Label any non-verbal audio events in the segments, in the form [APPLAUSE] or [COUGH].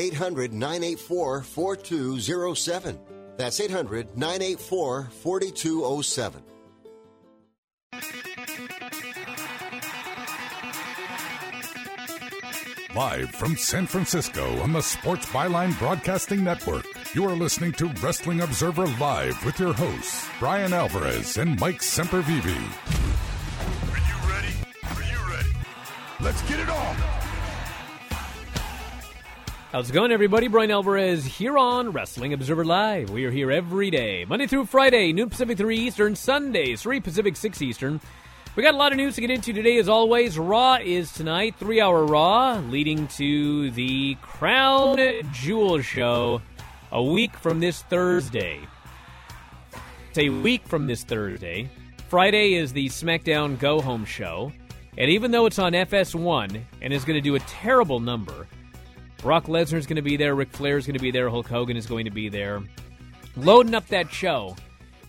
800 984 4207. That's 800 984 4207. Live from San Francisco on the Sports Byline Broadcasting Network, you are listening to Wrestling Observer Live with your hosts, Bryan Alvarez and Mike Sempervive. Are you ready? Are you ready? Let's get it on! How's it going, everybody? Bryan Alvarez here on Wrestling Observer Live. We are here every day, Monday through Friday, noon Pacific, 3 Eastern, Sundays, 3 Pacific, 6 Eastern. We got a lot of news to get into today, as always. Raw is tonight, three hour Raw, leading to the Crown Jewel Show a week from this Thursday. It's a week from this Thursday. Friday is the SmackDown Go Home Show. And even though it's on FS1 and is going to do a terrible number, Brock Lesnar is going to be there, Ric Flair is going to be there, Hulk Hogan is going to be there, loading up that show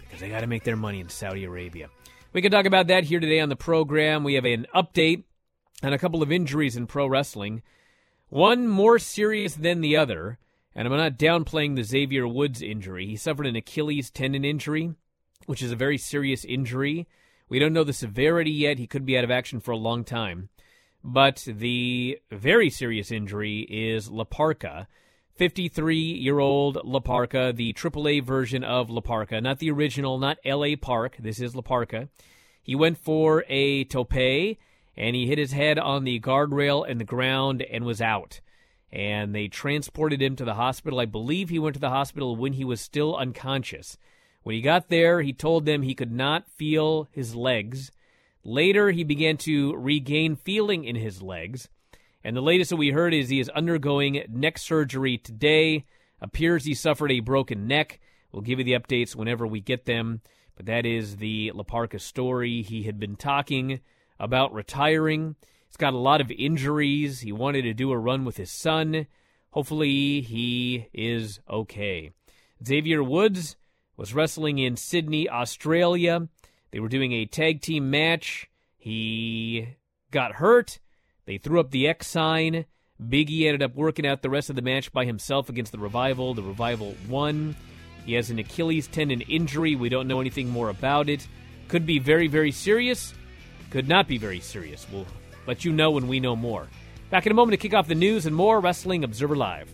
because they got to make their money in Saudi Arabia. We can talk about that here today on the program. We have an update on a couple of injuries in pro wrestling, one more serious than the other. And I'm not downplaying the Xavier Woods injury. He suffered an Achilles tendon injury, which is a very serious injury. We don't know the severity yet. He could be out of action for a long time. But the very serious injury is La Parka. 53 year old La Parka, the AAA version of La Parka, not the original, not LA Park. This is La Parka. He went for a tope and he hit his head on the guardrail and the ground and was out. And they transported him to the hospital. I believe he went to the hospital when he was still unconscious. When he got there, he told them he could not feel his legs. Later, he began to regain feeling in his legs. And the latest that we heard is he is undergoing neck surgery today. Appears he suffered a broken neck. We'll give you the updates whenever we get them. But that is the La Parka story. He had been talking about retiring. He's got a lot of injuries. He wanted to do a run with his son. Hopefully, he is okay. Xavier Woods was wrestling in Sydney, Australia. They were doing a tag team match. He got hurt. They threw up the X sign. Biggie ended up working out the rest of the match by himself against the Revival. The Revival won. He has an Achilles tendon injury. We don't know anything more about it. Could be very, very serious. Could not be very serious. We'll let you know when we know more. Back in a moment to kick off the news and more Wrestling Observer Live.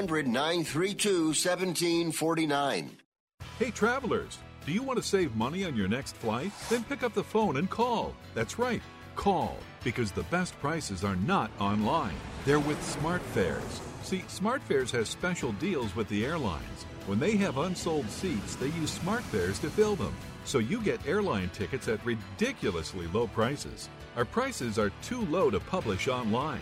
932 1749. Hey, travelers, do you want to save money on your next flight? Then pick up the phone and call. That's right. Call because the best prices are not online. They're with SmartFares. See, SmartFares has special deals with the airlines. When they have unsold seats, they use SmartFares to fill them. So you get airline tickets at ridiculously low prices. Our prices are too low to publish online.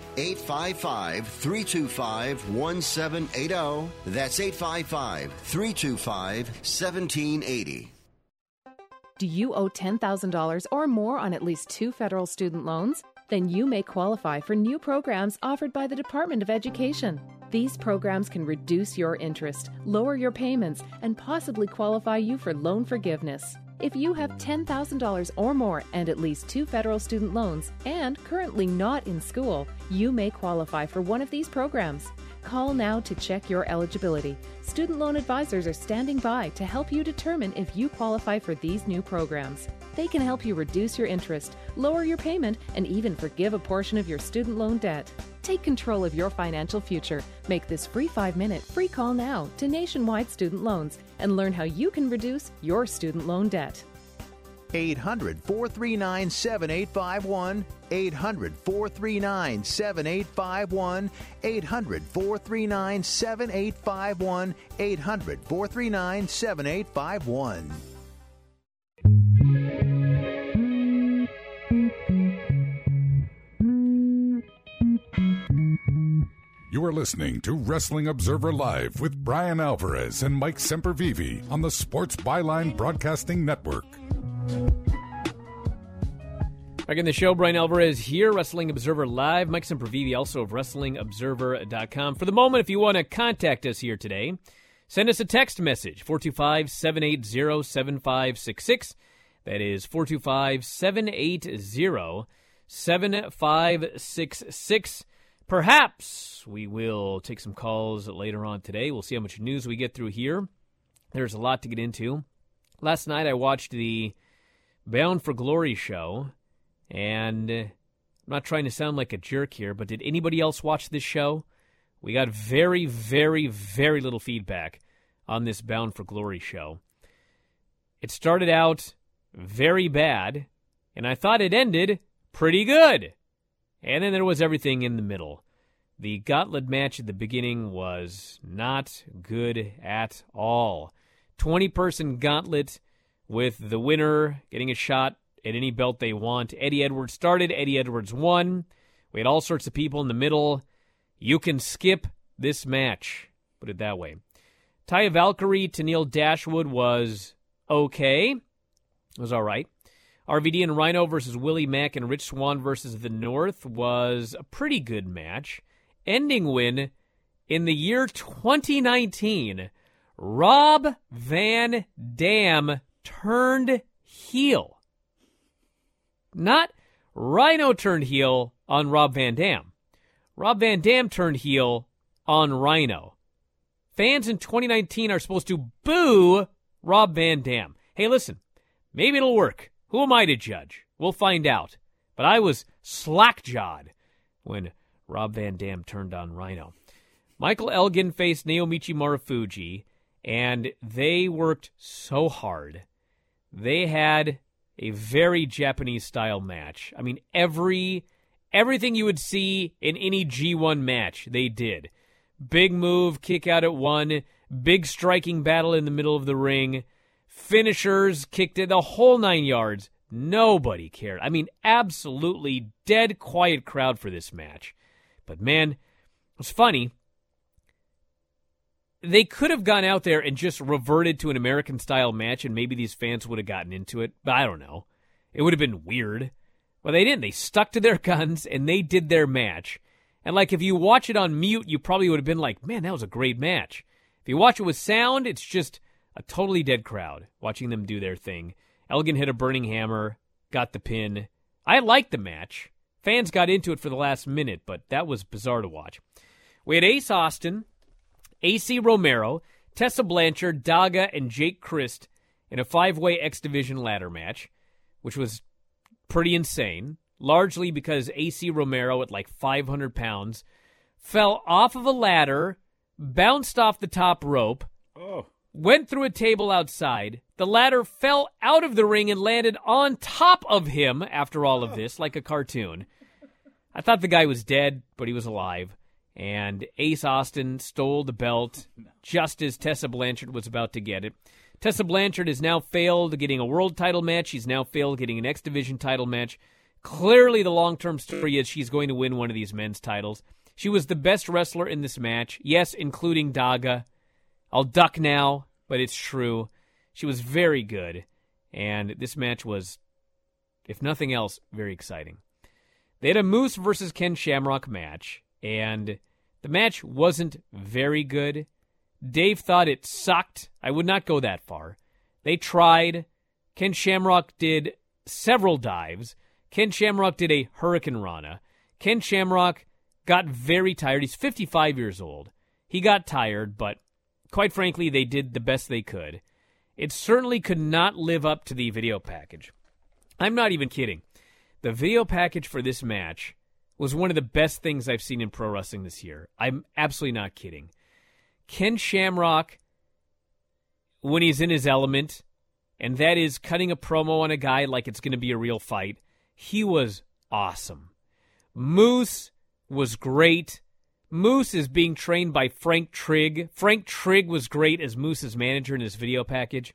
855 325 1780. That's 855 325 1780. Do you owe $10,000 or more on at least two federal student loans? Then you may qualify for new programs offered by the Department of Education. These programs can reduce your interest, lower your payments, and possibly qualify you for loan forgiveness. If you have $10,000 or more and at least two federal student loans and currently not in school, you may qualify for one of these programs. Call now to check your eligibility. Student loan advisors are standing by to help you determine if you qualify for these new programs. They can help you reduce your interest, lower your payment, and even forgive a portion of your student loan debt. Take control of your financial future. Make this free five minute free call now to Nationwide Student Loans and learn how you can reduce your student loan debt. 800 439 7851. 800 439 7851. 800 439 7851. 800 439 7851. You are listening to Wrestling Observer Live with Bryan Alvarez and Mike Sempervive on the Sports Byline Broadcasting Network. Back in the show, Bryan Alvarez here, Wrestling Observer Live. Mike Sempervive, also of WrestlingObserver.com. For the moment, if you want to contact us here today, send us a text message, 425 780 7566. That is 425 780 7566. Perhaps we will take some calls later on today. We'll see how much news we get through here. There's a lot to get into. Last night I watched the Bound for Glory show, and uh, I'm not trying to sound like a jerk here, but did anybody else watch this show? We got very, very, very little feedback on this Bound for Glory show. It started out very bad, and I thought it ended pretty good. And then there was everything in the middle. The gauntlet match at the beginning was not good at all. 20 person gauntlet with the winner getting a shot at any belt they want. Eddie Edwards started, Eddie Edwards won. We had all sorts of people in the middle. You can skip this match, put it that way. Taya Valkyrie to Neil Dashwood was okay. It was all right. RVD and Rhino versus Willie Mack and Rich Swann versus the North was a pretty good match. Ending win in the year 2019, Rob Van Dam turned heel. Not Rhino turned heel on Rob Van Dam. Rob Van Dam turned heel on Rhino. Fans in 2019 are supposed to boo Rob Van Dam. Hey, listen, maybe it'll work. Who am I to judge? We'll find out. But I was slack-jawed when Rob Van Dam turned on Rhino. Michael Elgin faced Naomichi Marufuji, and they worked so hard. They had a very Japanese style match. I mean, every everything you would see in any G1 match, they did. Big move, kick out at one, big striking battle in the middle of the ring, finishers, kicked it the whole nine yards. Nobody cared. I mean, absolutely dead quiet crowd for this match. But man, it was funny. They could have gone out there and just reverted to an American style match, and maybe these fans would have gotten into it. But I don't know. It would have been weird. But they didn't. They stuck to their [LAUGHS] guns and they did their match. And like if you watch it on mute, you probably would have been like, man, that was a great match. If you watch it with sound, it's just a totally dead crowd watching them do their thing. Elgin hit a burning hammer, got the pin. I liked the match. Fans got into it for the last minute, but that was bizarre to watch. We had Ace Austin, Acey Romero, Tessa Blanchard, Daga, and Jake Crist in a five way X Division ladder match, which was pretty insane, largely because Acey Romero, at like 500 pounds, fell off of a ladder, bounced off the top rope. Went through a table outside. The ladder fell out of the ring and landed on top of him after all of this, like a cartoon. I thought the guy was dead, but he was alive. And Ace Austin stole the belt just as Tessa Blanchard was about to get it. Tessa Blanchard has now failed getting a world title match. She's now failed getting an X Division title match. Clearly, the long term story is she's going to win one of these men's titles. She was the best wrestler in this match, yes, including Daga. I'll duck now, but it's true. She was very good, and this match was, if nothing else, very exciting. They had a Moose versus Ken Shamrock match, and the match wasn't very good. Dave thought it sucked. I would not go that far. They tried. Ken Shamrock did several dives. Ken Shamrock did a hurricanrana. Ken Shamrock got very tired. He's 55 years old. He got tired, but quite frankly, they did the best they could. It certainly could not live up to the video package. I'm not even kidding. The video package for this match was one of the best things I've seen in pro wrestling this year. I'm absolutely not kidding. Ken Shamrock, when he's in his element, and that is cutting a promo on a guy like it's going to be a real fight, he was awesome. Moose was great. Moose is being trained by Frank Trigg. Frank Trigg was great as Moose's manager in his video package.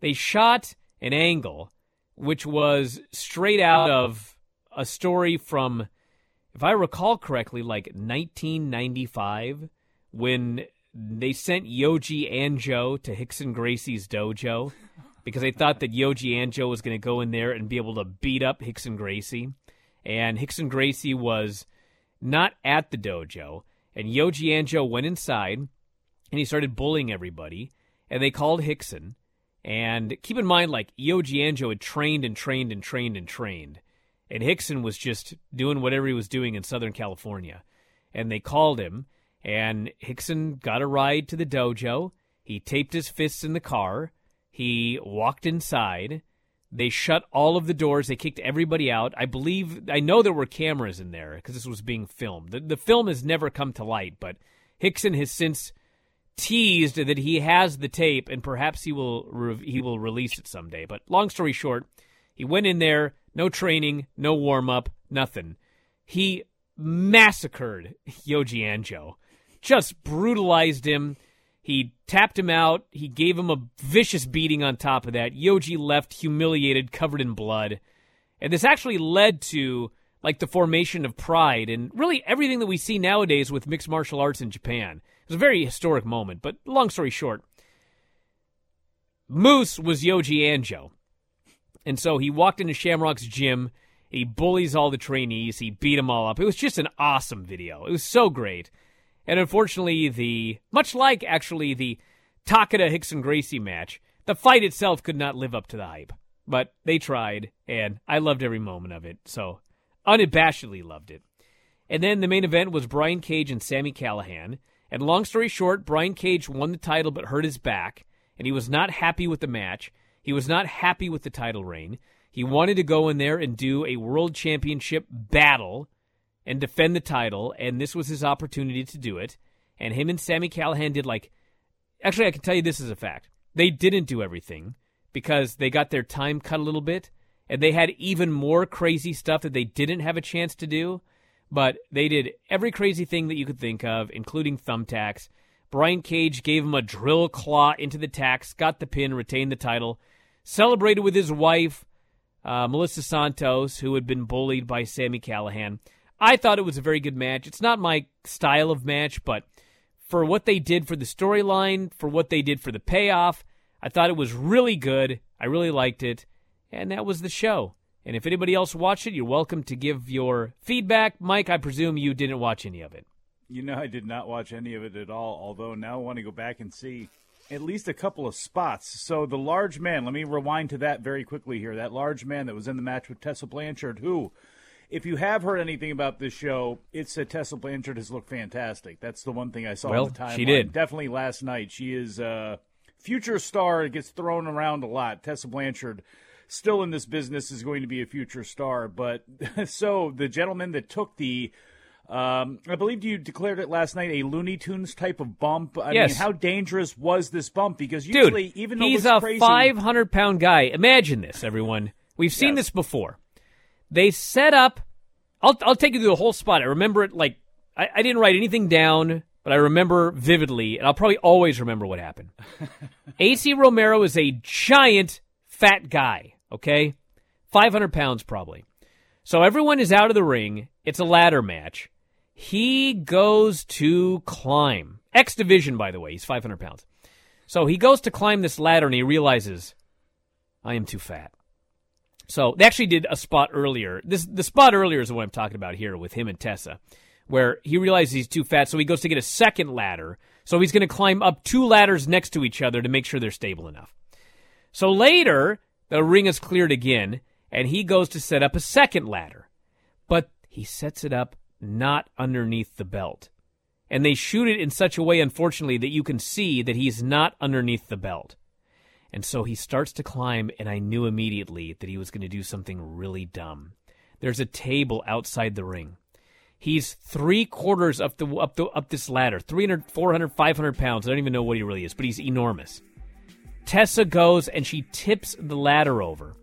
They shot an angle which was straight out of a story from, if I recall correctly, like 1995 when they sent Yoji Anjo to Rickson Gracie's dojo because they thought that Yoji Anjo was going to go in there and be able to beat up Rickson Gracie. And Rickson Gracie was not at the dojo. And Yoji Anjo went inside and he started bullying everybody. And they called Rickson. And keep in mind, like, Yoji Anjo had trained and trained and trained and trained. And Rickson was just doing whatever he was doing in Southern California. And they called him. And Rickson got a ride to the dojo. He taped his fists in the car. He walked inside. They shut all of the doors. They kicked everybody out. I believe, I know there were cameras in there because this was being filmed. The, the film has never come to light, but Rickson has since teased that he has the tape and perhaps he will re- he will release it someday. But long story short, he went in there, no training, no warm up, nothing. He massacred Yoji Anjo, just brutalized him. He tapped him out. He gave him a vicious beating on top of that. Yoji left humiliated, covered in blood. And this actually led to like the formation of Pride and really everything that we see nowadays with mixed martial arts in Japan. It was a very historic moment, but long story short, Moose was Yoji Anjo. And so he walked into Shamrock's gym. He bullies all the trainees. He beat them all up. It was just an awesome video. It was so great. And unfortunately, the much like actually the Takada Rickson Gracie match, the fight itself could not live up to the hype. But they tried, and I loved every moment of it. So unabashedly loved it. And then the main event was Brian Cage and Sami Callihan. And long story short, Brian Cage won the title but hurt his back, and he was not happy with the match. He was not happy with the title reign. He wanted to go in there and do a world championship battle and defend the title, and this was his opportunity to do it. And him and Sami Callihan did like. Actually, I can tell you this is a fact. They didn't do everything because they got their time cut a little bit, and they had even more crazy stuff that they didn't have a chance to do. But they did every crazy thing that you could think of, including thumbtacks. Brian Cage gave him a drill claw into the tacks, got the pin, retained the title, celebrated with his wife, uh, Melissa Santos, who had been bullied by Sami Callihan. I thought it was a very good match. It's not my style of match, but for what they did for the storyline, for what they did for the payoff, I thought it was really good. I really liked it. And that was the show. And if anybody else watched it, you're welcome to give your feedback. Mike, I presume you didn't watch any of it. You know, I did not watch any of it at all, although now I want to go back and see at least a couple of spots. So, the large man, let me rewind to that very quickly here. That large man that was in the match with Tessa Blanchard, who if you have heard anything about this show, it's that Tessa Blanchard has looked fantastic. That's the one thing I saw Well, on the timeline. she did. Definitely last night. She is a future star. It gets thrown around a lot. Tessa Blanchard, still in this business, is going to be a future star. But [LAUGHS] so the gentleman that took the. Um, I believe you declared it last night a Looney Tunes type of bump. I Yes. mean, how dangerous was this bump? Because Dude, usually, even though he's it's a crazy, 500 pound guy. Imagine this, everyone. We've seen this before. They set up. I'll I'll take you through the whole spot. I remember it like I, I didn't write anything down, but I remember vividly, and I'll probably always remember what happened. [LAUGHS] Acey Romero is a giant fat guy. Okay, 500 pounds probably. So everyone is out of the ring. It's a ladder match. He goes to climb. X division, by the way. He's 500 pounds. So he goes to climb this ladder and he realizes, I am too fat. So they actually did a spot earlier. This the spot earlier is what I'm talking about here with him and Tessa, where he realizes he's too fat, so he goes to get a second ladder. So he's going to climb up two ladders next to each other to make sure they're stable enough. So later, the ring is cleared again, and he goes to set up a second ladder, but he sets it up not underneath the belt. And they shoot it in such a way, unfortunately, that you can see that he's not underneath the belt. And so he starts to climb, and I knew immediately that he was going to do something really dumb. There's a table outside the ring. He's three quarters up the up the up this ladder, 300, 400, 500 pounds. I don't even know what he really is, but he's enormous. Tessa goes and she tips the ladder over.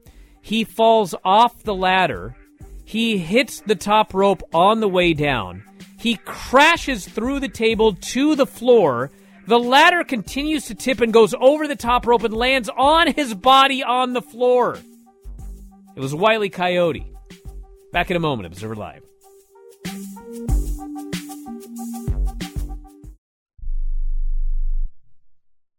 He falls off the ladder. He hits the top rope on the way down. He crashes through the table to the floor. The ladder continues to tip and goes over the top rope and lands on his body on the floor. It was Wiley Coyote. Back in a moment, Observer Live.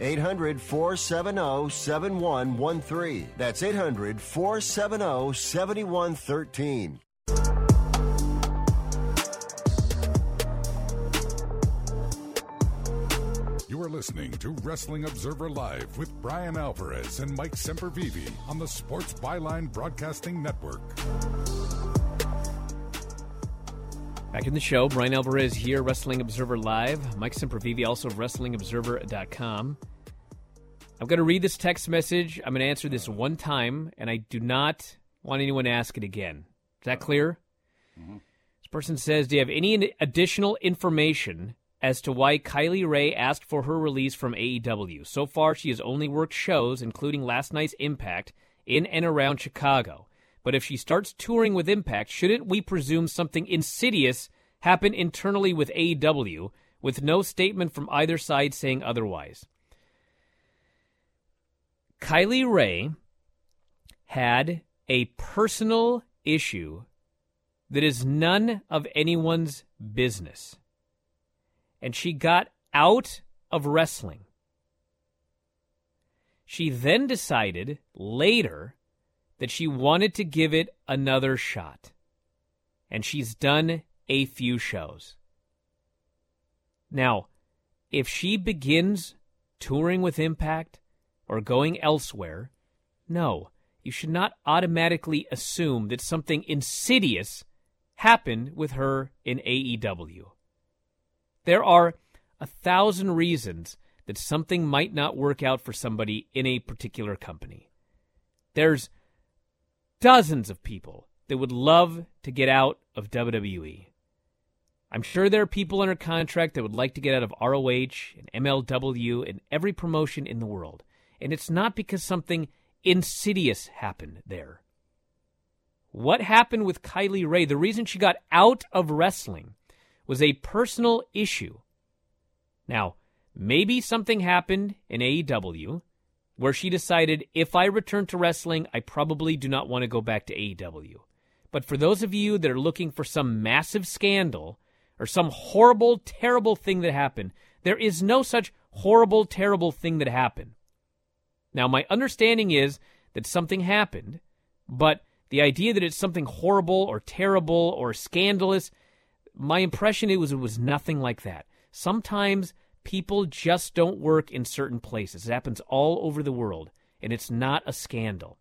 800 470 7113. That's 800 470 7113. You are listening to Wrestling Observer Live with Bryan Alvarez and Mike Sempervive on the Sports Byline Broadcasting Network. Back in the show, Bryan Alvarez here, Wrestling Observer Live. Mike Sempervive, also of WrestlingObserver.com. I'm going to read this text message. I'm going to answer this one time, and I do not want anyone to ask it again. Is that clear? Mm-hmm. This person says, Do you have any additional information as to why Kylie Rae asked for her release from AEW? So far, she has only worked shows, including last night's Impact, in and around Chicago. But if she starts touring with Impact, shouldn't we presume something insidious happened internally with AEW with no statement from either side saying otherwise? Kylie Rae had a personal issue that is none of anyone's business. And she got out of wrestling. She then decided later that she wanted to give it another shot. And she's done a few shows. Now, if she begins touring with Impact or going elsewhere, no, you should not automatically assume that something insidious happened with her in AEW. There are a thousand reasons that something might not work out for somebody in a particular company. There's dozens of people that would love to get out of WWE. I'm sure there are people under contract that would like to get out of ROH and MLW and every promotion in the world. And it's not because something insidious happened there. What happened with Kylie Rae, the reason she got out of wrestling, was a personal issue. Now, maybe something happened in AEW where she decided if I return to wrestling, I probably do not want to go back to AEW. But for those of you that are looking for some massive scandal or some horrible, terrible thing that happened, there is no such horrible, terrible thing that happened. Now, my understanding is that something happened, but the idea that it's something horrible or terrible or scandalous, my impression it was it was nothing like that. Sometimes people just don't work in certain places. It happens all over the world, and it's not a scandal.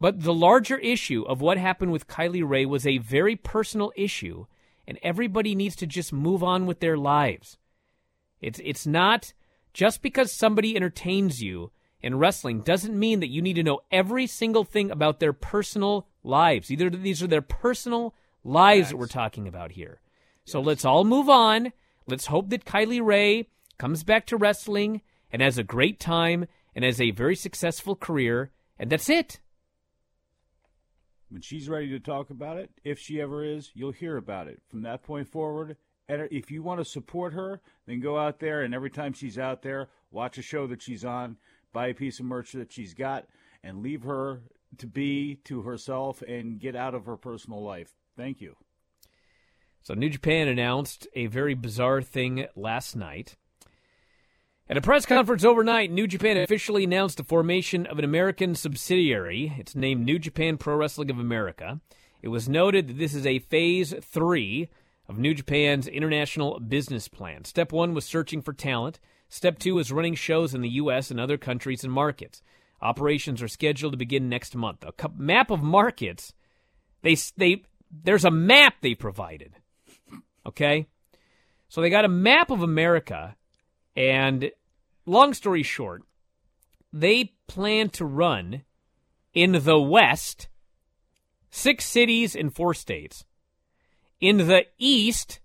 But the larger issue of what happened with Kylie Rae was a very personal issue, and everybody needs to just move on with their lives. It's it's not just because somebody entertains you in wrestling doesn't mean that you need to know every single thing about their personal lives. Either these are their personal lives yes. that we're talking about here. So yes. let's all move on. Let's hope that Kylie Rae comes back to wrestling and has a great time and has a very successful career, and that's it. When she's ready to talk about it, if she ever is, you'll hear about it. From that point forward, and if you want to support her, then go out there and every time she's out there, watch a show that she's on, buy a piece of merch that she's got, and leave her to be to herself and get out of her personal life. Thank you. So, New Japan announced a very bizarre thing last night. At a press conference overnight, New Japan officially announced the formation of an American subsidiary. It's named New Japan Pro Wrestling of America. It was noted that this is a phase three of New Japan's international business plan. Step one was searching for talent. Step two is running shows in the U.S. and other countries and markets. Operations are scheduled to begin next month. A map of markets. They they there's a map they provided. Okay, so they got a map of America and long story short, they plan to run in the West six cities in four states. In the East,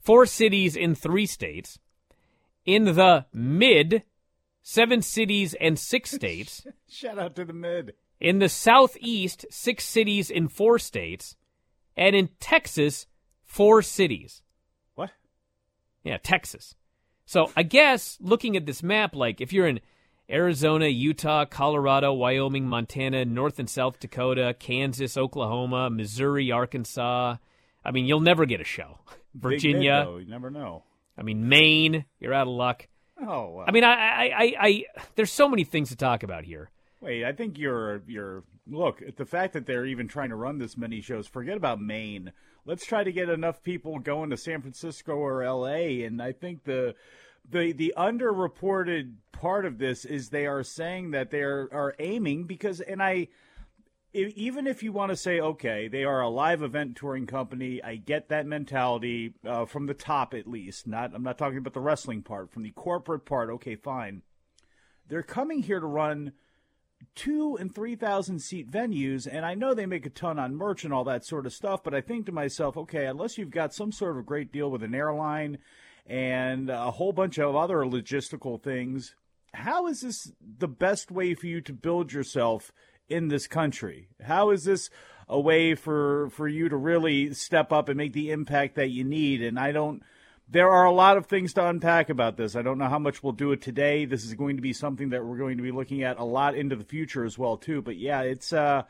four cities in three states. In the Mid, seven cities and six [LAUGHS] states. Shout out to the Mid. In the Southeast, six cities in four states. and in Texas, four cities. What? Yeah, Texas. So I guess looking at this map, like if you're in Arizona, Utah, Colorado, Wyoming, Montana, North and South Dakota, Kansas, Oklahoma, Missouri, Arkansas, I mean, you'll never get a show. [LAUGHS] Virginia, mid, you never know. I mean, Maine, you're out of luck. Oh, well. I mean, I, I, I, I, there's so many things to talk about here. Wait, I think you're you're look the fact that they're even trying to run this many shows. Forget about Maine. Let's try to get enough people going to San Francisco or L.A. And I think the the the underreported part of this is they are saying that they are, are aiming because and I even if you want to say okay they are a live event touring company i get that mentality uh, from the top at least not i'm not talking about the wrestling part from the corporate part okay fine they're coming here to run two and three thousand seat venues and i know they make a ton on merch and all that sort of stuff but i think to myself okay unless you've got some sort of great deal with an airline and a whole bunch of other logistical things how is this the best way for you to build yourself in this country? How is this a way for for you to really step up and make the impact that you need? And I don't. There are a lot of things to unpack about this. I don't know how much we'll do it today. This is going to be something that we're going to be looking at a lot into the future as well too. But yeah, it's uh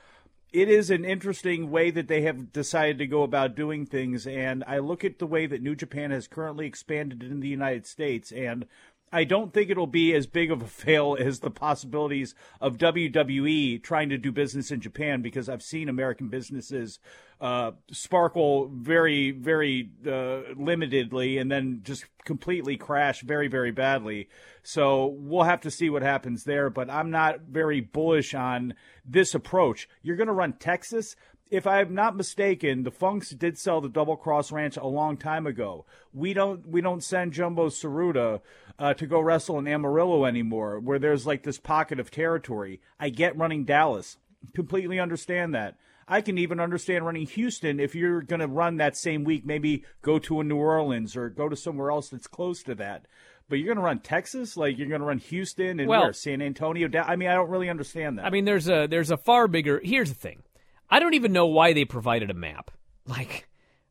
it is an interesting way that they have decided to go about doing things and I look at the way that New Japan has currently expanded in the United States and I don't think it'll be as big of a fail [LAUGHS] as the possibilities of WWE trying to do business in Japan because I've seen American businesses uh, sparkle very, very uh, limitedly and then just completely crash very, very badly. So we'll have to see what happens there, but I'm not very bullish on this approach. You're going to run Texas, if I'm not mistaken, the Funks did sell the Double Cross Ranch a long time ago. We don't we don't send Jumbo Tsuruta uh, to go wrestle in Amarillo anymore, where there's like this pocket of territory. I get running Dallas, completely understand that. I can even understand running Houston if you're going to run that same week. Maybe go to a New Orleans or go to somewhere else that's close to that. But you're going to run Texas, like you're going to run Houston and Well- where San Antonio. I mean, I don't really understand that. I mean, there's a there's a far bigger. Here's the thing, I don't even know why they provided a map. Like,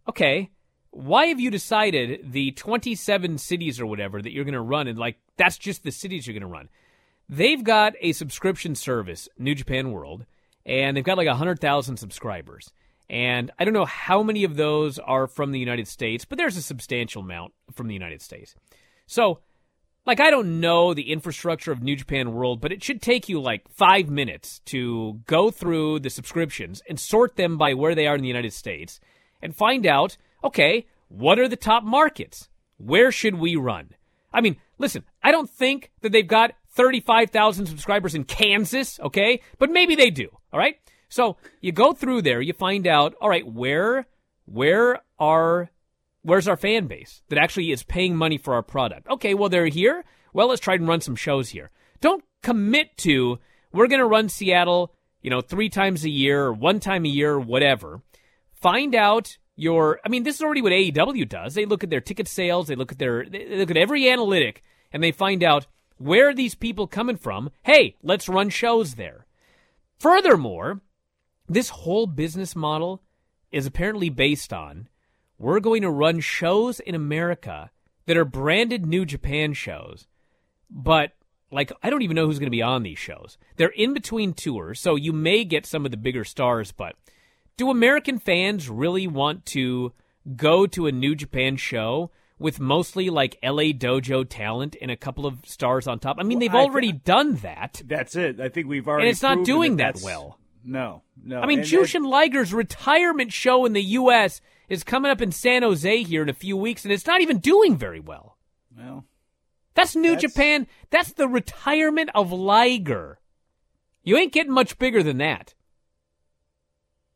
okay, why have you decided the 27 cities or whatever that you're going to run, and like that's just the cities you're going to run? They've got a subscription service, New Japan World, and they've got like 100,000 subscribers. And I don't know how many of those are from the United States, but there's a substantial amount from the United States. So, like, I don't know the infrastructure of New Japan World, but it should take you like five minutes to go through the subscriptions and sort them by where they are in the United States and find out, okay, what are the top markets? Where should we run? I mean, listen, I don't think that they've got 35,000 subscribers in Kansas, okay? But maybe they do, all right? So you go through there, you find out, all right, where where are where's our fan base that actually is paying money for our product? Okay, well they're here. Well, let's try and run some shows here. Don't commit to we're going to run Seattle, you know, 3 times a year or one time a year or whatever. Find out your I mean, this is already what AEW does. They look at their ticket sales, they look at their they look at every analytic and they find out where are these people coming from? Hey, let's run shows there. Furthermore, this whole business model is apparently based on we're going to run shows in America that are branded New Japan shows, but like I don't even know who's going to be on these shows. They're in between tours, so you may get some of the bigger stars, but do American fans really want to go to a New Japan show with mostly like LA Dojo talent and a couple of stars on top? I mean, Well, they've I already done that. That's it. I think we've already. And it's not doing that that's- well. No, no. I mean, And- Jushin Liger's retirement show in the U.S. is coming up in San Jose here in a few weeks, and it's not even doing very well. Well, That's New That's- Japan. That's the retirement of Liger. You ain't getting much bigger than that.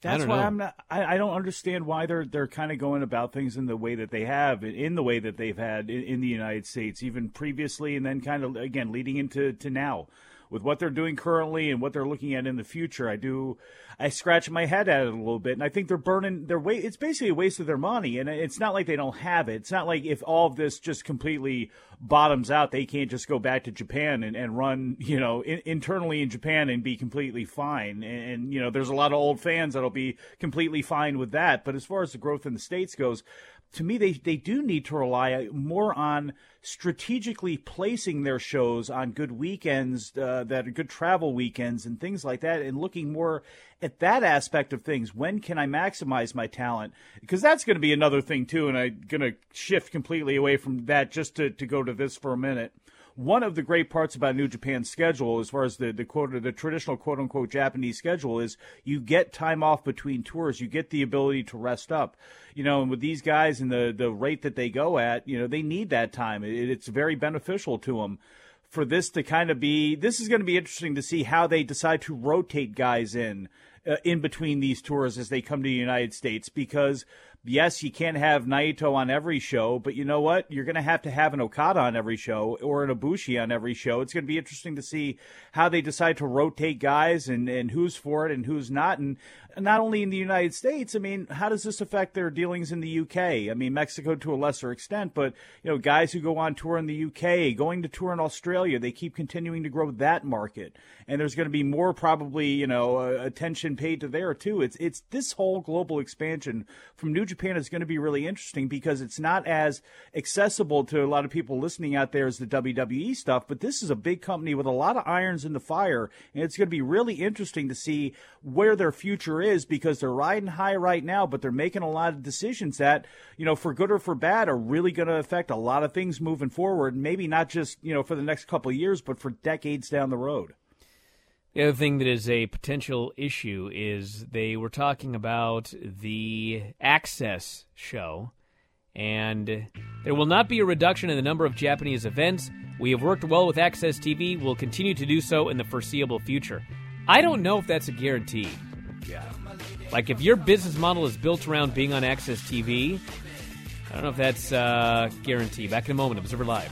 I That's don't why know. I'm not. I, I don't understand why they're they're kind of going about things in the way that they have, in the way that they've had in, in the United States, even previously, and then kind of again leading into to now. With what they're doing currently and what they're looking at in the future, I do I scratch my head at it a little bit, and I think they're burning their way. It's basically a waste of their money, and it's not like they don't have it. It's not like if all of this just completely bottoms out, they can't just go back to Japan and, and run, you know, in, internally in Japan and be completely fine. And, and you know, there's a lot of old fans that'll be completely fine with that. But as far as the growth in the states goes, to me, they, they do need to rely more on strategically placing their shows on good weekends uh, that are good travel weekends and things like that, and looking more at that aspect of things. When can I maximize my talent? Because that's going to be another thing too, and I'm going to shift completely away from that just to, to go to this for a minute one of the great parts about New Japan's schedule, as far as the the quote the traditional quote unquote Japanese schedule, is you get time off between tours. You get the ability to rest up. You know, and with these guys and the the rate that they go at, you know, they need that time. It, it's very beneficial to them. For this to kind of be, this is going to be interesting to see how they decide to rotate guys in uh, in between these tours as they come to the United States because yes, you can't have Naito on every show, but you know what? You're going to have to have an Okada on every show or an Ibushi on every show. It's going to be interesting to see how they decide to rotate guys and, and who's for it and who's not. And not only in the United States, I mean, how does this affect their dealings in the UK? I mean, Mexico to a lesser extent, but, you know, guys who go on tour in the UK, going to tour in Australia, they keep continuing to grow that market. And there's going to be more probably, you know, uh, attention paid to there too. It's, it's this whole global expansion from New Japan is going to be really interesting because it's not as accessible to a lot of people listening out there as the WWE stuff, but this is a big company with a lot of irons in the fire. And it's going to be really interesting to see where their future is because they're riding high right now, but they're making a lot of decisions that, you know, for good or for bad, are really going to affect a lot of things moving forward. Maybe not just, you know, for the next couple of years, but for decades down the road. The other thing that is a potential issue is they were talking about the Access show, and there will not be a reduction in the number of Japanese events. We have worked well with Access TV. We'll continue to do so in the foreseeable future. I don't know if that's a guarantee. Yeah. Like if your business model is built around being on Access TV, I don't know if that's uh, guarantee. Back in a moment, Observer Live.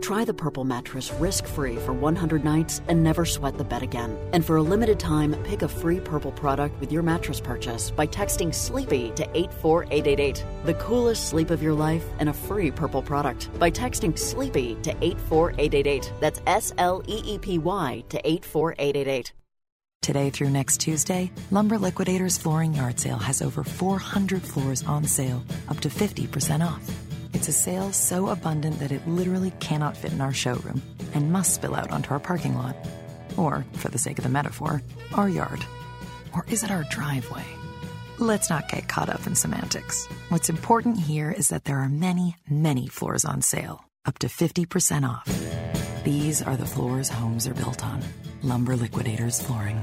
Try the Purple mattress risk free for 100 nights and never sweat the bed again. And for a limited time, pick a free Purple product with your mattress purchase by texting SLEEPY to 84888. The coolest sleep of your life and a free Purple product by texting SLEEPY to 84888. That's S L E E P Y to 84888. Today through next Tuesday, Lumber Liquidators Flooring Yard Sale has over 400 floors on sale, up to 50% off. It's a sale so abundant that it literally cannot fit in our showroom and must spill out onto our parking lot. Or, for the sake of the metaphor, our yard. Or is it our driveway? Let's not get caught up in semantics. What's important here is that there are many, many floors on sale, up to 50% off. These are the floors homes are built on. Lumber Liquidators Flooring.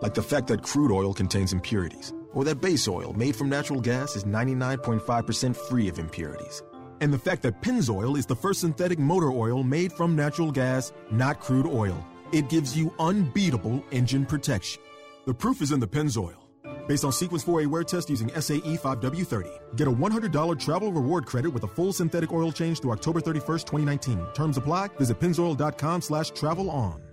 Like the fact that crude oil contains impurities, or that base oil made from natural gas is 99.5% free of impurities. And the fact that Pennzoil is the first synthetic motor oil made from natural gas, not crude oil. It gives you unbeatable engine protection. The proof is in the Pennzoil. Based on Sequence 4A wear test using SAE 5W30. Get a $100 travel reward credit with a full synthetic oil change through October 31st, 2019. Terms apply. Visit pennzoil.com slash travel on.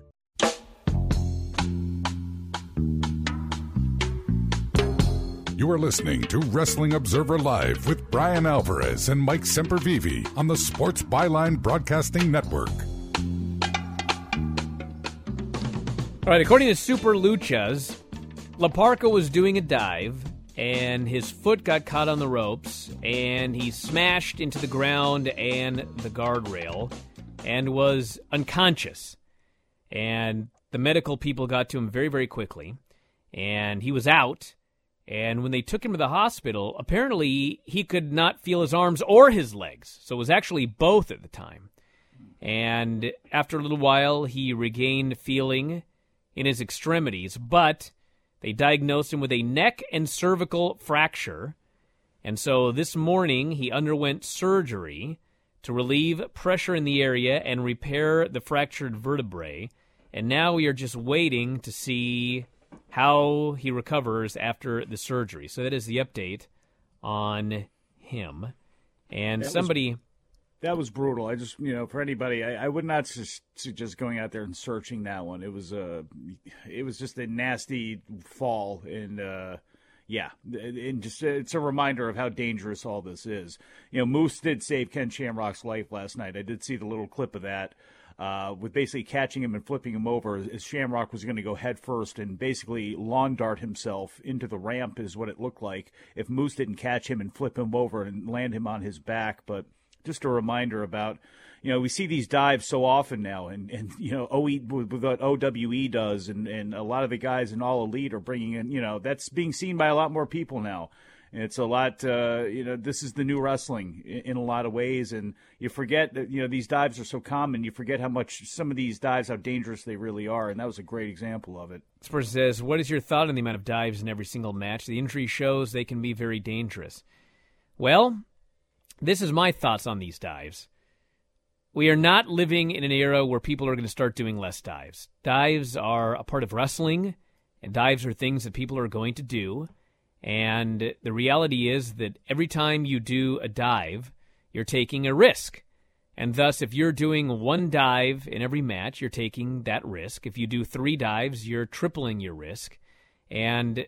You are listening to Wrestling Observer Live with Bryan Alvarez and Mike Sempervive on the Sports Byline Broadcasting Network. All right, according to Super Luchas, La Parka was doing a dive and his foot got caught on the ropes and he smashed into the ground and the guardrail and was unconscious. And the medical people got to him very, very quickly and he was out and when they took him to the hospital, apparently he could not feel his arms or his legs. So it was actually both at the time. And after a little while, he regained feeling in his extremities, but they diagnosed him with a neck and cervical fracture. And so this morning, he underwent surgery to relieve pressure in the area and repair the fractured vertebrae. And now we are just waiting to see how he recovers after the surgery. So that is the update on him. And That was- somebody. That was brutal. I just, you know, for anybody, I, I would not su- suggest going out there and searching that one. It was a, it was just a nasty fall, and uh, yeah, and just it's a reminder of how dangerous all this is. You know, Moose did save Ken Shamrock's life last night. I did see the little clip of that. Uh, with basically catching him and flipping him over as Shamrock was going to go head first and basically lawn dart himself into the ramp is what it looked like if Moose didn't catch him and flip him over and land him on his back. But just a reminder about you know we see these dives so often now and and you know OE what OWE does and and a lot of the guys in all elite are bringing in you know that's being seen by a lot more people now it's a lot uh, you know this is the new wrestling in, in a lot of ways and you forget that you know these dives are so common you forget how much some of these dives how dangerous they really are and that was a great example of it Spurs says, What is your thought on the amount of dives in every single match? The injury shows they can be very dangerous. Well, this is my thoughts on these dives. We are not living in an era where people are going to start doing less dives. Dives are a part of wrestling, and dives are things that people are going to do. And the reality is that every time you do a dive, you're taking a risk. And thus, if you're doing one dive in every match, you're taking that risk. If you do three dives, you're tripling your risk. And,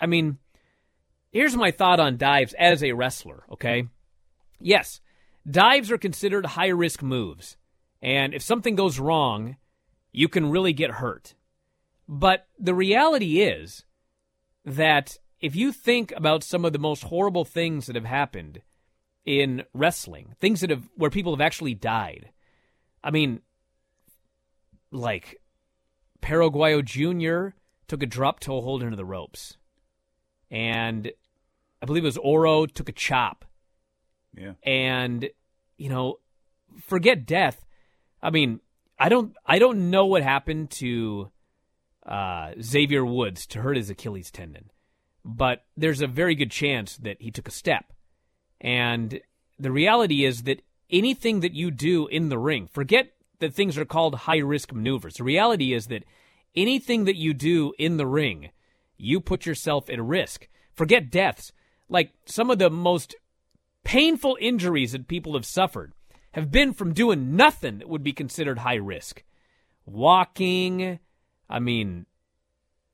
I mean, here's my thought on dives as a wrestler, okay? Yes, dives are considered high risk moves. And if something goes wrong, you can really get hurt. But the reality is that if you think about some of the most horrible things that have happened in wrestling, things that have where people have actually died. I mean, like Perro Aguayo Jr. took a drop toe hold into the ropes. And I believe it was Oro took a chop. Yeah. And, you know, forget death. I mean, I don't I don't know what happened to uh, Xavier Woods to hurt his Achilles tendon, but there's a very good chance that he took a step. And the reality is that anything that you do in the ring, forget that things are called high risk maneuvers. The reality is that anything that you do in the ring, you put yourself at risk. Forget deaths. Like some of the most painful injuries that people have suffered have been from doing nothing that would be considered high risk. Walking, I mean,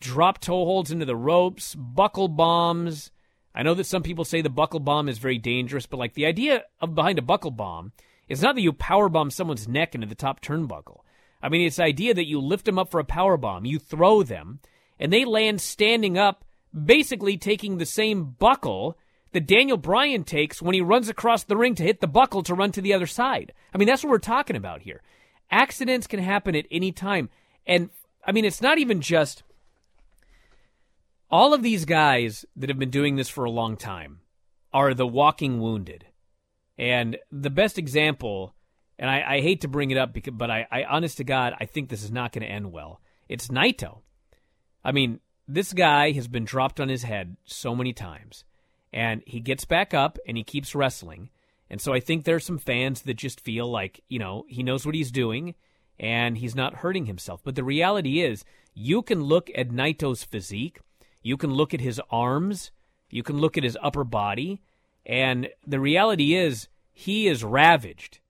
drop toe holds into the ropes, buckle bombs. I know that some people say the buckle bomb is very dangerous, but like the idea of behind a buckle bomb is not that you power bomb someone's neck into the top turnbuckle. I mean, it's the idea that you lift them up for a power bomb, you throw them, and they land standing up basically taking the same buckle that Daniel Bryan takes when he runs across the ring to hit the buckle to run to the other side. I mean, that's what we're talking about here. Accidents can happen at any time. And I mean, it's not even just all of these guys that have been doing this for a long time are the walking wounded. And the best example, and I, I hate to bring it up, because, but I, I, honest to God, I think this is not going to end well. It's Naito. I mean, this guy has been dropped on his head so many times, and he gets back up and he keeps wrestling. And so I think there's some fans that just feel like, you know, he knows what he's doing and he's not hurting himself. But the reality is, you can look at Naito's physique, you can look at his arms, you can look at his upper body, and the reality is he is ravaged.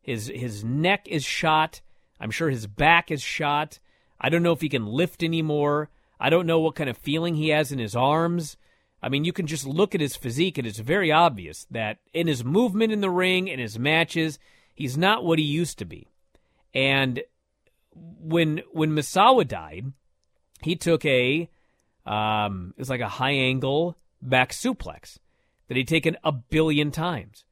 His his neck is shot. I'm sure his back is shot. I don't know if he can lift anymore. I don't know what kind of feeling he has in his arms. I mean, you can just look at his physique, and it's very obvious that in his movement in the ring, in his matches, he's not what he used to be. And when when Misawa died, he took a um, it was like a high angle back suplex that he'd taken a billion times.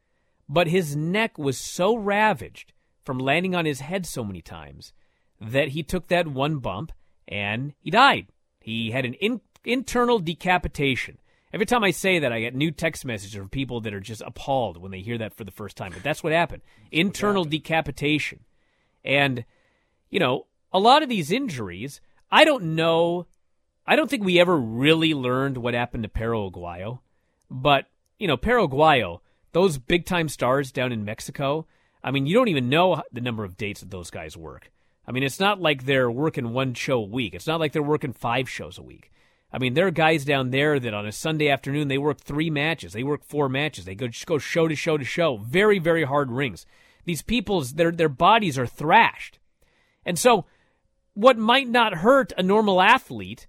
But his neck was so ravaged from landing on his head so many times that he took that one bump and he died. He had an in- internal decapitation. Every time I say that, I get new text messages from people that are just appalled when they hear that for the first time. But that's what happened internal decapitation. And, you know, a lot of these injuries, I don't know. I don't think we ever really learned what happened to Perro Aguayo. But, you know, Perro Aguayo, those big time stars down in Mexico, I mean, you don't even know the number of dates that those guys work. I mean, it's not like they're working one show a week. It's not like they're working five shows a week. I mean, there are guys down there that on a Sunday afternoon they work three matches, they work four matches, they go just go show to show to show. Very, very hard rings. These people's their their bodies are thrashed, and so what might not hurt a normal athlete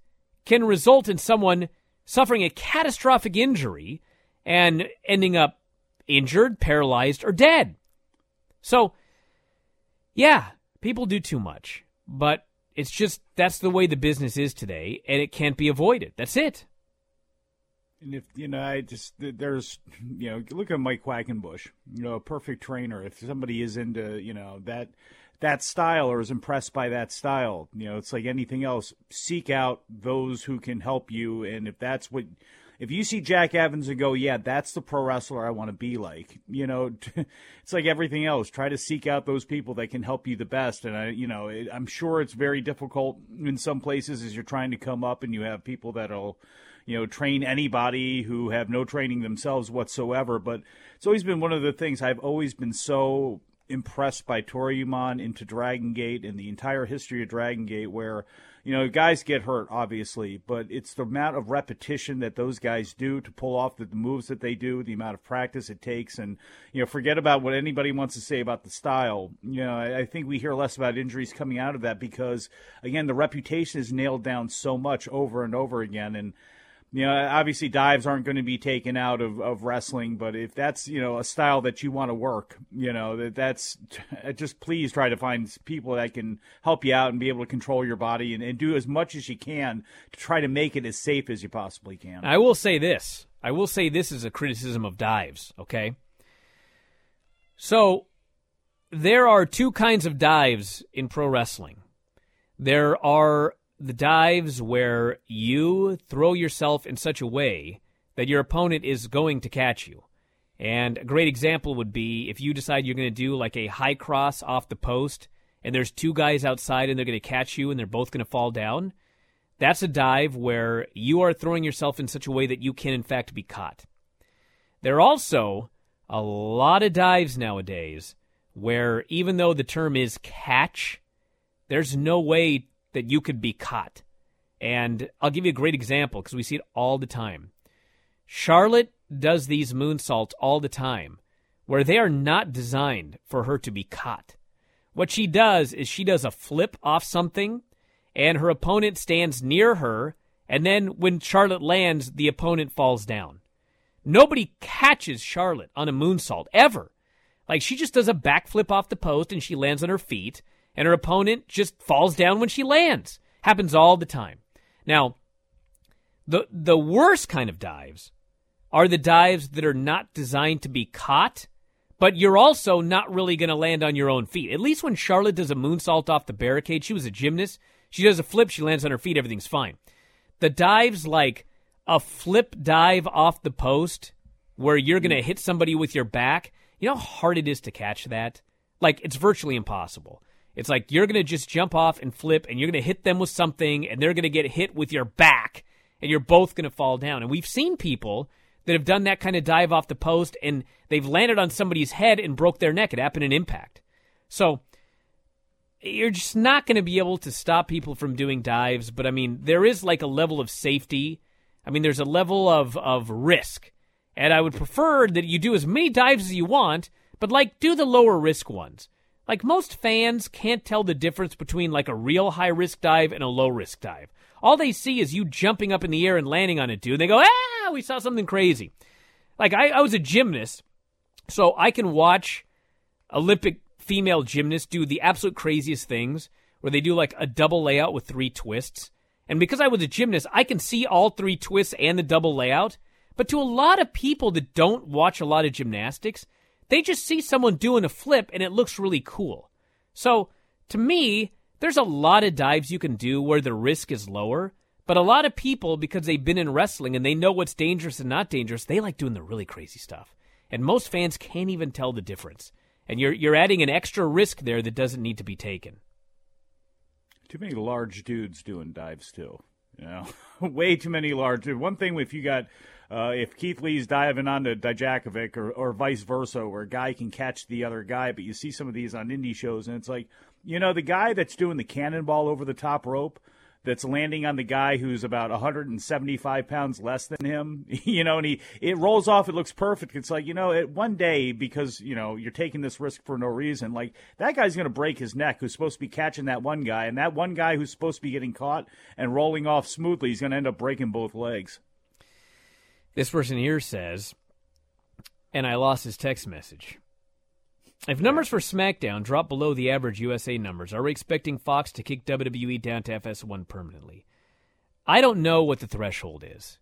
can result in someone suffering a catastrophic injury and ending up injured, paralyzed, or dead. So, yeah, people do too much, but it's just that's the way the business is today, and it can't be avoided. That's it. And if you know, I just there's you know, look at Mike Quackenbush, you know, a perfect trainer. If somebody is into you know that that style or is impressed by that style, you know, it's like anything else. Seek out those who can help you, and if that's what if you see Jack Evans and go, yeah, that's the pro wrestler I want to be like, you know, [LAUGHS] it's like everything else. Try to seek out those people that can help you the best. And I, you know, it, I'm sure it's very difficult in some places as you're trying to come up and you have people that'll, you know, train anybody who have no training themselves whatsoever. But it's always been one of the things I've always been so impressed by Toryumon into Dragon Gate and the entire history of Dragon Gate where you know, guys get hurt, obviously, but it's the amount of repetition that those guys do to pull off the, the, moves that they do, the amount of practice it takes, and you know, forget about what anybody wants to say about the style. You know, I, I think we hear less about injuries coming out of that because, again, the reputation is nailed down so much over and over again, and you know, obviously dives aren't going to be taken out of, of wrestling, but if that's, you know, a style that you want to work, you know, that that's [LAUGHS] just please try to find people that can help you out and be able to control your body and, and do as much as you can to try to make it as safe as you possibly can. I will say this. I will say this is a criticism of dives, okay? So there are two kinds of dives in pro wrestling. There are the dives where you throw yourself in such a way that your opponent is going to catch you. And a great example would be if you decide you're going to do like a high cross off the post and there's two guys outside and they're going to catch you and they're both going to fall down. That's a dive where you are throwing yourself in such a way that you can, in fact, be caught. There are also a lot of dives nowadays where, even though the term is catch, there's no way that you could be caught. And I'll give you a great example because we see it all the time. Charlotte does these moonsaults all the time where they are not designed for her to be caught. What she does is she does a flip off something and her opponent stands near her and then when Charlotte lands the opponent falls down. Nobody catches Charlotte on a moonsault ever. Like she just does a backflip off the post and she lands on her feet and her opponent just falls down when she lands. Happens all the time. Now, The the worst kind of dives are the dives that are not designed to be caught, but you're also not really going to land on your own feet. At least when Charlotte does a moonsault off the barricade, she was a gymnast. She does a flip, she lands on her feet, everything's fine. The dives like a flip dive off the post where you're going to hit somebody with your back, you know how hard it is to catch that? Like, it's virtually impossible. It's like you're going to just jump off and flip, and you're going to hit them with something, and they're going to get hit with your back, and you're both going to fall down. And we've seen people that have done that kind of dive off the post, and they've landed on somebody's head and broke their neck. It happened in impact. So, you're just not going to be able to stop people from doing dives, but I mean, there is like a level of safety. I mean, there's a level of, of risk and I would prefer that you do as many dives as you want, but like do the lower risk ones. Like most fans can't tell the difference between like a real high risk dive and a low risk dive. All they see is you jumping up in the air and landing on it, dude. And They go, ah, we saw something crazy. Like I, I was a gymnast, so I can watch Olympic female gymnasts do the absolute craziest things where they do like a double layout with three twists. And because I was a gymnast, I can see all three twists and the double layout. But to a lot of people that don't watch a lot of gymnastics, they just see someone doing a flip and it looks really cool. So to me, there's a lot of dives you can do where the risk is lower. But a lot of people, because they've been in wrestling and they know what's dangerous and not dangerous, they like doing the really crazy stuff. And most fans can't even tell the difference. And you're you're adding an extra risk there that doesn't need to be taken. Too many large dudes doing dives too. You know, [LAUGHS] way too many large. One thing if you got uh, if Keith Lee's diving onto Dijakovic or, or vice versa, where a guy can catch the other guy, but you see some of these on indie shows, and it's like, you know, the guy that's doing the cannonball over the top rope that's landing on the guy who's about 175 pounds less than him, [LAUGHS] you know, and he it rolls off. It looks perfect. It's like you know, it, one day because you know you're taking this risk for no reason. Like that guy's going to break his neck. Who's supposed to be catching that one guy, and that one guy who's supposed to be getting caught and rolling off smoothly, he's going to end up breaking both legs. This person here says, and I lost his text message. If numbers for SmackDown drop below the average USA numbers, are we expecting Fox to kick WWE down to FS1 permanently? I don't know what the threshold is.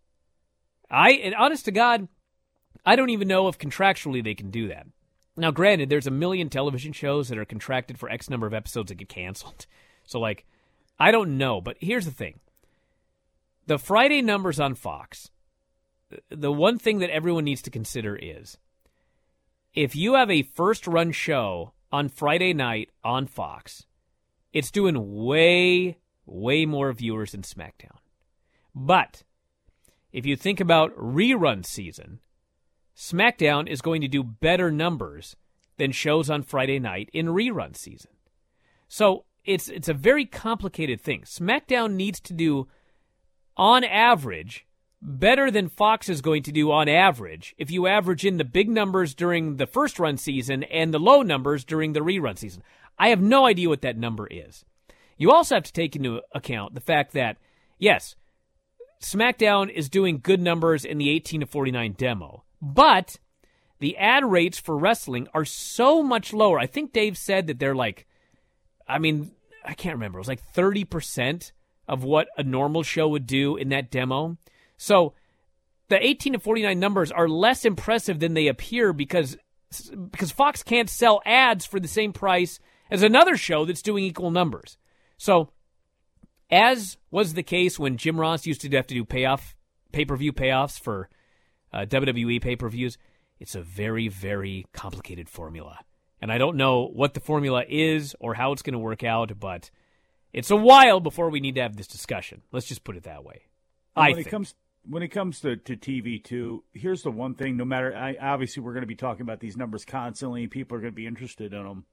I, and honest to God, I don't even know if contractually they can do that. Now, granted, there's a million television shows that are contracted for X number of episodes that get canceled. [LAUGHS] So, like, I don't know. But here's the thing the Friday numbers on Fox the one thing that everyone needs to consider is if you have a first run show on Friday night on Fox, it's doing way, way more viewers than SmackDown. But if you think about rerun season, SmackDown is going to do better numbers than shows on Friday night in rerun season. So it's it's a very complicated thing. SmackDown needs to do on average better than Fox is going to do on average if you average in the big numbers during the first run season and the low numbers during the rerun season. I have no idea what that number is. You also have to take into account the fact that, yes, SmackDown is doing good numbers in the 18 to 49 demo, but the ad rates for wrestling are so much lower. I think Dave said that they're like, I mean, I can't remember. It was like 30% of what a normal show would do in that demo. So the 18 to 49 numbers are less impressive than they appear because because Fox can't sell ads for the same price as another show that's doing equal numbers. So as was the case when Jim Ross used to have to do payoff pay-per-view payoffs for uh, WWE pay-per-views, it's a very very complicated formula. And I don't know what the formula is or how it's going to work out, but it's a while before we need to have this discussion. Let's just put it that way. I when think. it comes when it comes to, to TV too, here's the one thing. No matter, I, obviously, we're going to be talking about these numbers constantly. People are going to be interested in them.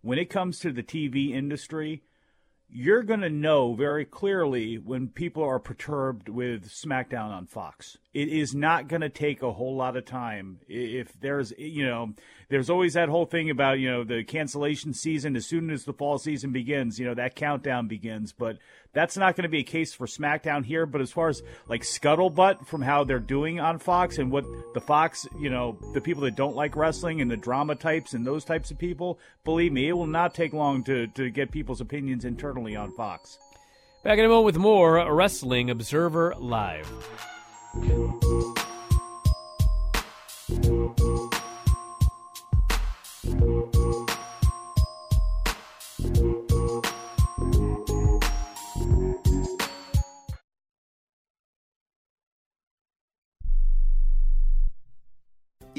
When it comes to the TV industry, you're going to know very clearly when people are perturbed with SmackDown on Fox. It is not going to take a whole lot of time. If there's, you know, there's always that whole thing about, you know, the cancellation season. As soon as the fall season begins, you know, that countdown begins. But that's not going to be a case for SmackDown here. But as far as like scuttlebutt from how they're doing on Fox and what the Fox, you know, the people that don't like wrestling and the drama types and those types of people, believe me, it will not take long to, to get people's opinions internally on Fox. Back in a moment with more Wrestling Observer Live.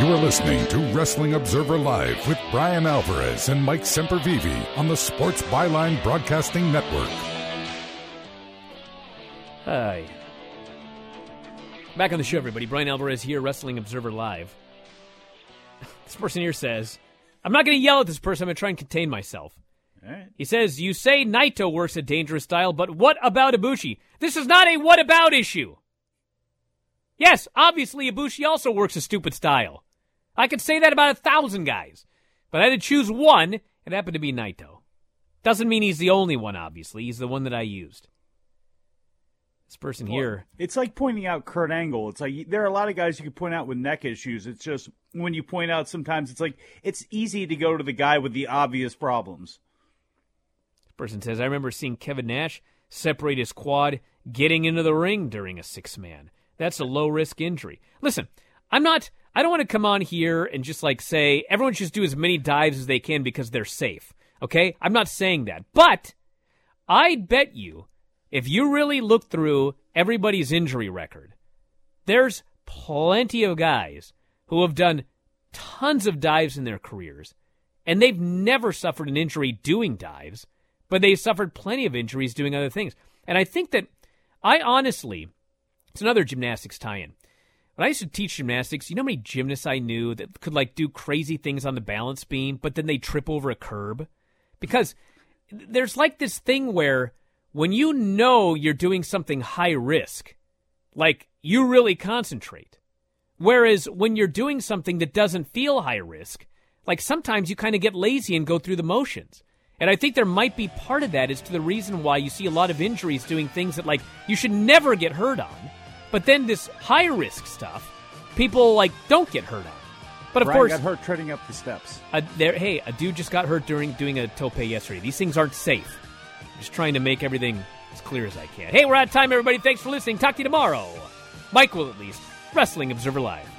You are listening to Wrestling Observer Live with Bryan Alvarez and Mike Sempervive on the Sports Byline Broadcasting Network. Hi. Back on the show, everybody. Bryan Alvarez here, Wrestling Observer Live. [LAUGHS] This person here says, I'm not going to yell at this person. I'm going to try and contain myself. He says, You say Naito works a dangerous style, but what about Ibushi? This is not a what about issue. Yes, obviously Ibushi also works a stupid style. I could say that about a thousand guys. But I had to choose one. It happened to be Naito. Doesn't mean he's the only one, obviously. He's the one that I used. This person here. It's like pointing out Kurt Angle. It's like there are a lot of guys you could point out with neck issues. It's just when you point out sometimes it's like it's easy to go to the guy with the obvious problems. This person says, I remember seeing Kevin Nash separate his quad getting into the ring during a six man. That's a low risk injury. Listen, I'm not I don't want to come on here and just like say everyone should do as many dives as they can because they're safe. Okay? I'm not saying that. But I bet you if you really look through everybody's injury record, there's plenty of guys who have done tons of dives in their careers and they've never suffered an injury doing dives, but they've suffered plenty of injuries doing other things. And I think that I honestly, it's another gymnastics tie in. when I used to teach gymnastics, you know how many gymnasts I knew that could like do crazy things on the balance beam, but then they trip over a curb? Because there's like this thing where when you know you're doing something high risk, like you really concentrate. Whereas when you're doing something that doesn't feel high risk, like sometimes you kind of get lazy and go through the motions. And I think there might be part of that as to the reason why you see a lot of injuries doing things that like you should never get hurt on. But then this high risk stuff, people like don't get hurt on. But of Bryan course, got hurt treading up the steps. a, there, hey, a dude just got hurt during doing a tope yesterday. These things aren't safe. I'm just trying to make everything as clear as I can. Hey, we're out of time, everybody. Thanks for listening. Talk to you tomorrow. Mike will at least. Wrestling Observer Live.